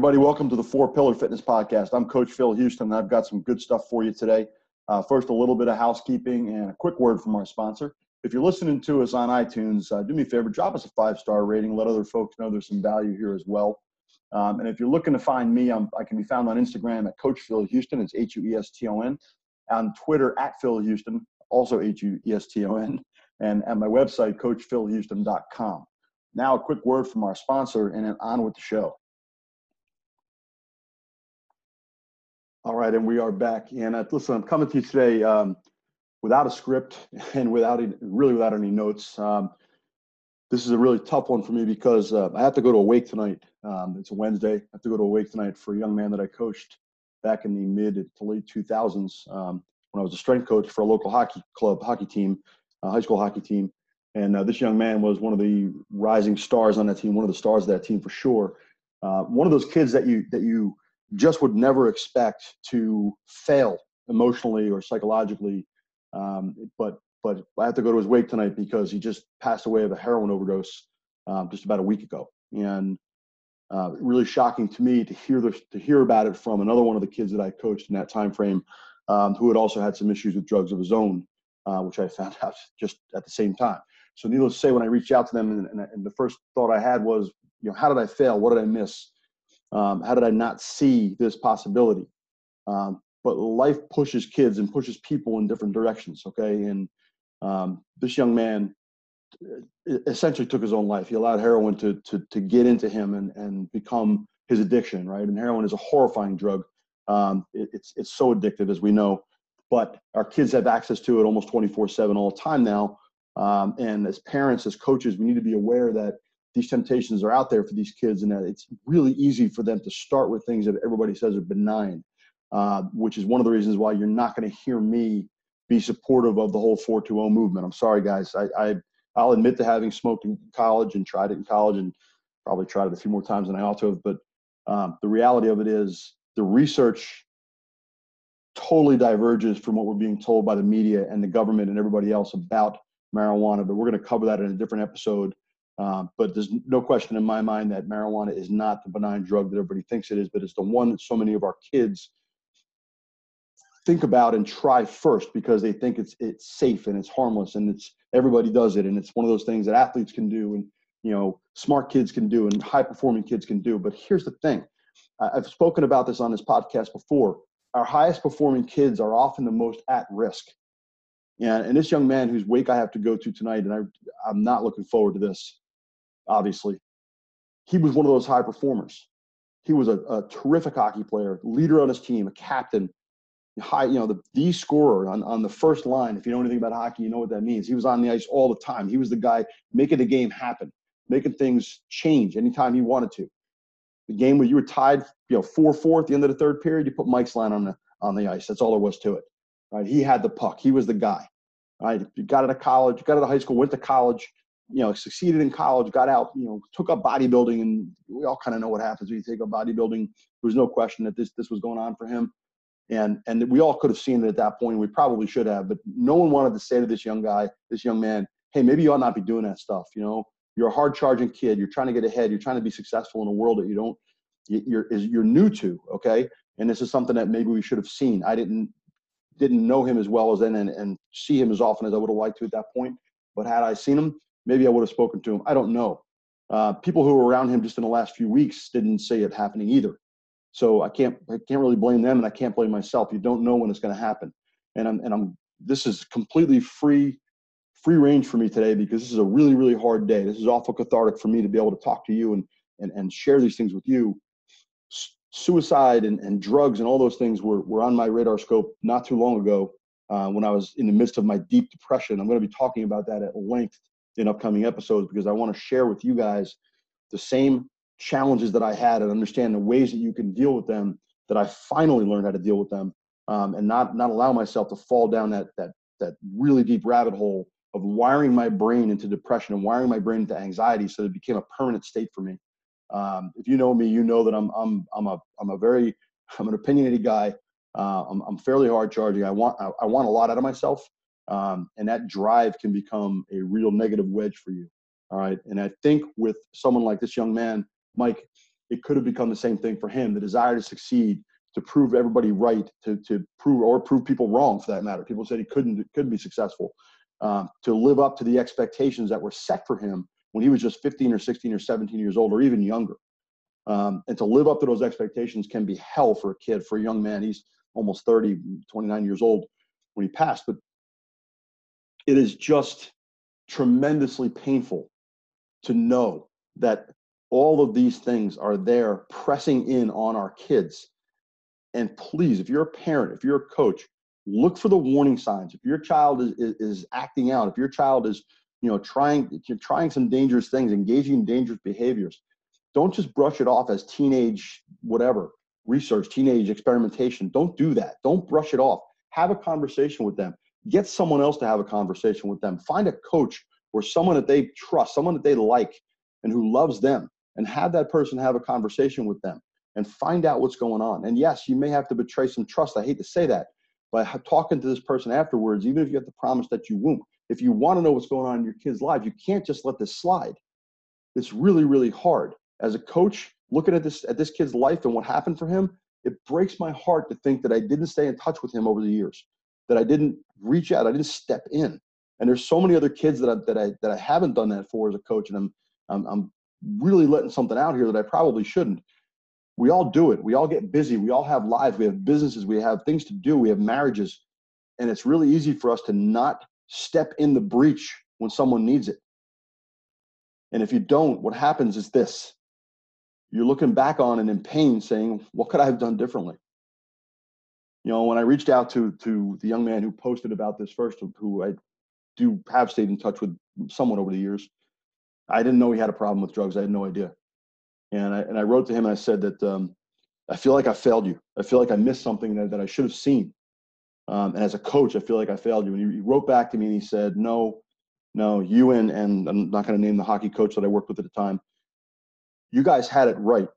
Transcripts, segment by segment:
everybody. Welcome to the Four Pillar Fitness Podcast. I'm Coach Phil Hueston, and I've got some good stuff for you today. Uh, first, a little bit of housekeeping and a quick word from our sponsor. If you're listening to us on iTunes, uh, do me a favor, drop us a five star rating. Let other folks know there's some value here as well. Um, and if you're looking to find me, I'm, i can be found on Instagram at Coach Phil Hueston. It's H U E S T O N. On Twitter at Phil Hueston, also H U E S T O N. And at my website, CoachPhilHueston.com. Now, a quick word from our sponsor, and then on with the show. All right, and we are back. And uh, listen, I'm coming to you today um, without a script and without really without any notes. Um, this is a really tough one for me because uh, I have to go to a wake tonight. Um, it's a Wednesday. I have to go to a wake tonight for a young man that I coached back in the mid to late 2000s um, when I was a strength coach for a local hockey club, hockey team, high school hockey team. And uh, this young man was one of the rising stars on that team, one of the stars of that team for sure. Uh, one of those kids that you that you just would never expect to fail emotionally or psychologically. Um, but but I have to go to his wake tonight because he just passed away of a heroin overdose um, just about a week ago, and uh, really shocking to me to hear this, to hear about it from another one of the kids that I coached in that time frame, um, who had also had some issues with drugs of his own, uh, which I found out just at the same time. So needless to say, when I reached out to them, and, and, and the first thought I had was, you know, how did I fail? What did I miss? Um, how did I not see this possibility? Um, but life pushes kids and pushes people in different directions. Okay, and um, this young man uh, essentially took his own life. He allowed heroin to to to get into him and and become his addiction. Right, and heroin is a horrifying drug. Um, it, it's it's so addictive, as we know. But our kids have access to it almost 24/7 all the time now. Um, and as parents, as coaches, we need to be aware that these temptations are out there for these kids and that it's really easy for them to start with things that everybody says are benign uh, which is one of the reasons why you're not going to hear me be supportive of the whole 420 movement. I'm sorry guys. I, I i'll admit to having smoked in college and tried it in college and probably tried it a few more times than i ought to have but um, the reality of it is the research totally diverges from what we're being told by the media and the government and everybody else about marijuana but we're going to cover that in a different episode um, but there's no question in my mind that marijuana is not the benign drug that everybody thinks it is, but it's the one that so many of our kids think about and try first because they think it's it's safe and it's harmless and it's everybody does it and it's one of those things that athletes can do and you know smart kids can do and high performing kids can do. But here's the thing: I've spoken about this on this podcast before. Our highest performing kids are often the most at risk. And, and this young man whose wake I have to go to tonight, and I, I'm not looking forward to this obviously. He was one of those high performers. He was a, a terrific hockey player, leader on his team, a captain, high, you know, the, the scorer on, on the first line. If you know anything about hockey, you know what that means. He was on the ice all the time. He was the guy making the game happen, making things change anytime he wanted to. The game where you were tied, you know, four four at the end of the third period, you put Mike's line on the on the ice. That's all there was to it. Right? He had the puck. He was the guy. Right? You got out of college, got out of high school, went to college, you know, succeeded in college, got out, you know, took up bodybuilding, and we all kind of know what happens when you take up bodybuilding. There was no question that this this was going on for him, and and we all could have seen it at that point. We probably should have, but no one wanted to say to this young guy, this young man, hey, maybe you ought not be doing that stuff. You know, you're a hard charging kid. You're trying to get ahead. You're trying to be successful in a world that you don't you're is you're new to. Okay, and this is something that maybe we should have seen. I didn't didn't know him as well as then and, and see him as often as I would have liked to at that point. But had I seen him, maybe I would have spoken to him. I don't know. Uh, people who were around him just in the last few weeks didn't say it happening either. So I can't I can't really blame them, and I can't blame myself. You don't know when it's going to happen, and I'm and I'm this is completely free free range for me today because this is a really really hard day. This is awful cathartic for me to be able to talk to you and and, and share these things with you. S- suicide and, and drugs and all those things were, were on my radar scope not too long ago uh, when I was in the midst of my deep depression. I'm going to be talking about that at length in upcoming episodes because I want to share with you guys the same challenges that I had and understand the ways that you can deal with them that I finally learned how to deal with them um, and not not allow myself to fall down that that that really deep rabbit hole of wiring my brain into depression and wiring my brain into anxiety so that it became a permanent state for me. Um, if you know me, you know that I'm I'm I'm a I'm a very I'm an opinionated guy. Uh, I'm, I'm fairly hard charging. I want I, I want a lot out of myself, um, and that drive can become a real negative wedge for you. All right. And I think with someone like this young man, Mike, it could have become the same thing for him the desire to succeed to prove everybody right to, to prove or prove people wrong for that matter people said he couldn't couldn't be successful um, to live up to the expectations that were set for him when he was just 15 or 16 or 17 years old or even younger um, and to live up to those expectations can be hell for a kid for a young man he's almost 30 29 years old when he passed but it is just tremendously painful to know that all of these things are there pressing in on our kids. And please, if you're a parent, if you're a coach, look for the warning signs. If your child is, is, is acting out, if your child is, you know, trying, you're trying some dangerous things, engaging in dangerous behaviors, don't just brush it off as teenage whatever research, teenage experimentation. Don't do that. Don't brush it off. Have a conversation with them. Get someone else to have a conversation with them. Find a coach or someone that they trust, someone that they like and who loves them, and have that person have a conversation with them and find out what's going on. And yes, you may have to betray some trust. I hate to say that, but talking to this person afterwards, even if you have to promise that you won't, if you want to know what's going on in your kid's life, you can't just let this slide. It's really, really hard. As a coach, looking at this at this kid's life and what happened for him, it breaks my heart to think that I didn't stay in touch with him over the years, that I didn't reach out, I didn't step in. And there's so many other kids that I, that I that I haven't done that for as a coach, and I'm I'm, I'm really letting something out here that I probably shouldn't. We all do it. We all get busy. We all have lives. We have businesses. We have things to do. We have marriages, and it's really easy for us to not step in the breach when someone needs it. And if you don't, what happens is this: you're looking back on and in pain, saying, "What could I have done differently?" You know, when I reached out to to the young man who posted about this first, who I do have stayed in touch with somewhat over the years. I didn't know he had a problem with drugs. I had no idea. And I, and I wrote to him and I said that um, I feel like I failed you. I feel like I missed something that, that I should have seen. Um, and as a coach, I feel like I failed you. And he, he wrote back to me and he said, no, no, you and, and I'm not going to name the hockey coach that I worked with at the time. You guys had it right.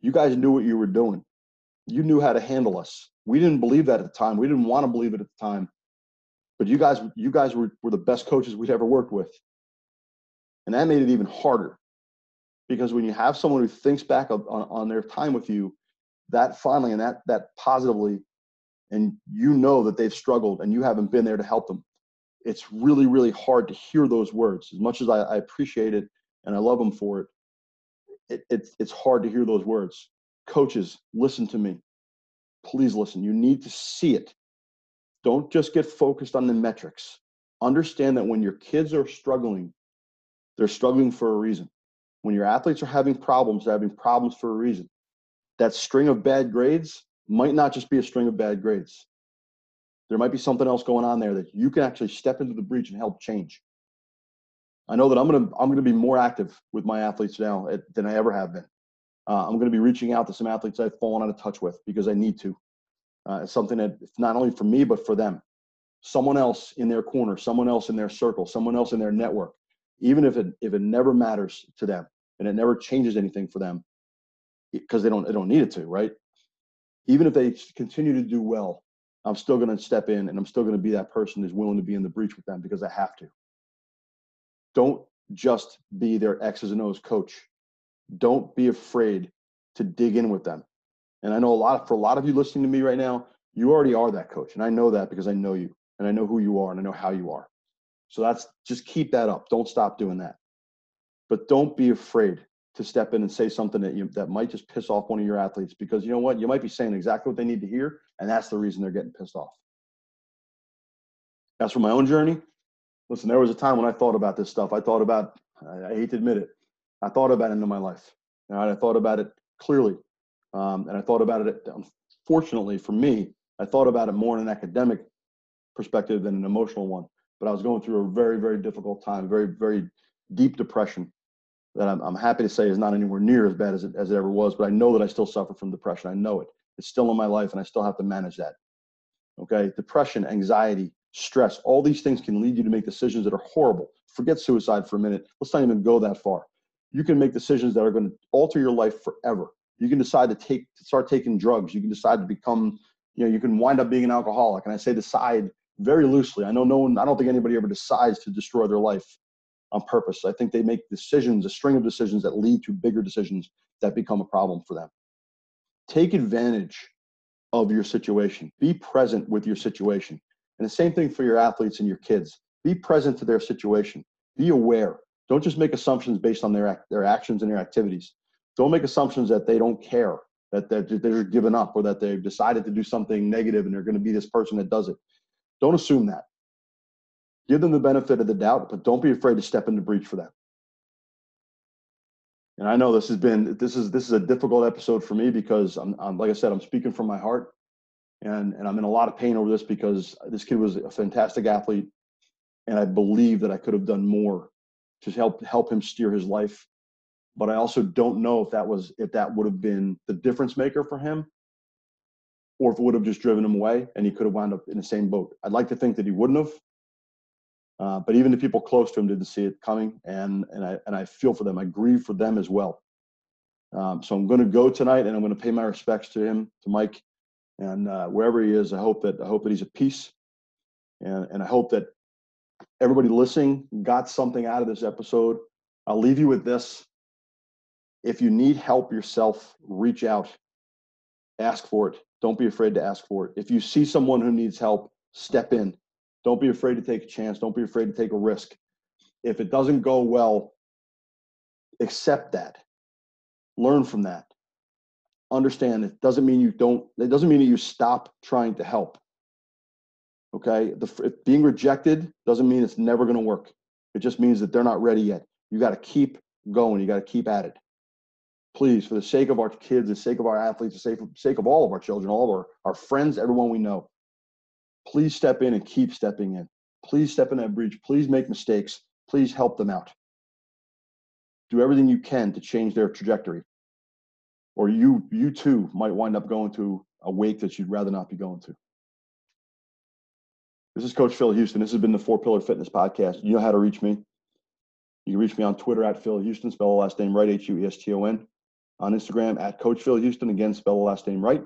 You guys knew what you were doing. You knew how to handle us. We didn't believe that at the time. We didn't want to believe it at the time. But you guys, you guys were, were the best coaches we'd ever worked with. And that made it even harder because when you have someone who thinks back on, on their time with you, that fondly and that that positively, and you know that they've struggled and you haven't been there to help them, it's really really hard to hear those words. As much as I, I appreciate it and I love them for it, it, it, it's hard to hear those words. Coaches, listen to me. Please listen. You need to see it. Don't just get focused on the metrics. Understand that when your kids are struggling, they're struggling for a reason. When your athletes are having problems, they're having problems for a reason. That string of bad grades might not just be a string of bad grades. There might be something else going on there that you can actually step into the breach and help change. I know that I'm gonna I'm gonna be more active with my athletes now than I ever have been. Uh, I'm gonna be reaching out to some athletes I've fallen out of touch with because I need to. Uh, it's something that not only for me but for them. Someone else in their corner, someone else in their circle, someone else in their network, even if it if it never matters to them and it never changes anything for them, because they don't they don't need it to, right? Even if they continue to do well, I'm still going to step in and I'm still going to be that person who's willing to be in the breach with them because I have to. Don't just be their X's and O's coach. Don't be afraid to dig in with them. And I know a lot for a lot of you listening to me right now, you already are that coach. And I know that because I know you and I know who you are and I know how you are. So that's just keep that up. Don't stop doing that. But don't be afraid to step in and say something that you that might just piss off one of your athletes because you know what? You might be saying exactly what they need to hear, and that's the reason they're getting pissed off. As for my own journey, listen, there was a time when I thought about this stuff. I thought about, I, hate to admit it, I thought about it in my life. I thought about it clearly. Um, and I thought about it, unfortunately for me, I thought about it more in an academic perspective than an emotional one. But I was going through a very, very difficult time, very, very deep depression that I'm, I'm happy to say is not anywhere near as bad as it, as it ever was. But I know that I still suffer from depression. I know it. It's still in my life and I still have to manage that. Okay. Depression, anxiety, stress, all these things can lead you to make decisions that are horrible. Forget suicide for a minute. Let's not even go that far. You can make decisions that are going to alter your life forever you can decide to take to start taking drugs you can decide to become you know you can wind up being an alcoholic and i say decide very loosely i know no one i don't think anybody ever decides to destroy their life on purpose i think they make decisions a string of decisions that lead to bigger decisions that become a problem for them. Take advantage of your situation. Be present with your situation. And the same thing for your athletes and your kids. Be present to their situation. Be aware. Don't just make assumptions based on their, their actions and their activities. Don't make assumptions that they don't care, that they're, they're given up, or that they've decided to do something negative and they're going to be this person that does it. Don't assume that. Give them the benefit of the doubt, but don't be afraid to step in the breach for them. And I know this has been this is this is a difficult episode for me because I'm, I'm like I said I'm speaking from my heart, and and I'm in a lot of pain over this because this kid was a fantastic athlete, and I believe that I could have done more to help help him steer his life, but I also don't know if that was if that would have been the difference maker for him, or if it would have just driven him away and he could have wound up in the same boat. I'd like to think that he wouldn't have, uh, but even the people close to him didn't see it coming, and and I and I feel for them. I grieve for them as well. Um, so I'm going to go tonight, and I'm going to pay my respects to him, to Mike, and uh, wherever he is. I hope that I hope that he's at peace, and and I hope that everybody listening got something out of this episode. I'll leave you with this: if you need help yourself, reach out, ask for it. Don't be afraid to ask for it. If you see someone who needs help, step in don't be afraid to take a chance. Don't be afraid to take a risk. If it doesn't go well, accept that. Learn from that. Understand it doesn't mean you don't, it doesn't mean that you stop trying to help. Okay? The, being rejected doesn't mean it's never going to work. It just means that they're not ready yet. You got to keep going. You got to keep at it. Please, for the sake of our kids, the sake of our athletes, the sake of, sake of all of our children, all of our, our friends, everyone we know, please step in and keep stepping in. Please step in that breach. Please make mistakes. Please help them out. Do everything you can to change their trajectory. Or you you too might wind up going to a wake that you'd rather not be going to. This is Coach Phil Hueston. This has been the Four Pillar Fitness Podcast. You know how to reach me. You can reach me on Twitter at Phil Hueston, spell the last name right, H U E S T O N. On Instagram at Coach Phil Hueston, again, spell the last name right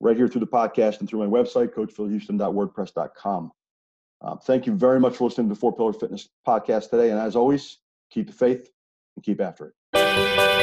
right here through the podcast and through my website, coachphilhueston.wordpress.com. Um, thank you very much for listening to the Four Pillar Fitness podcast today. And as always, keep the faith and keep after it.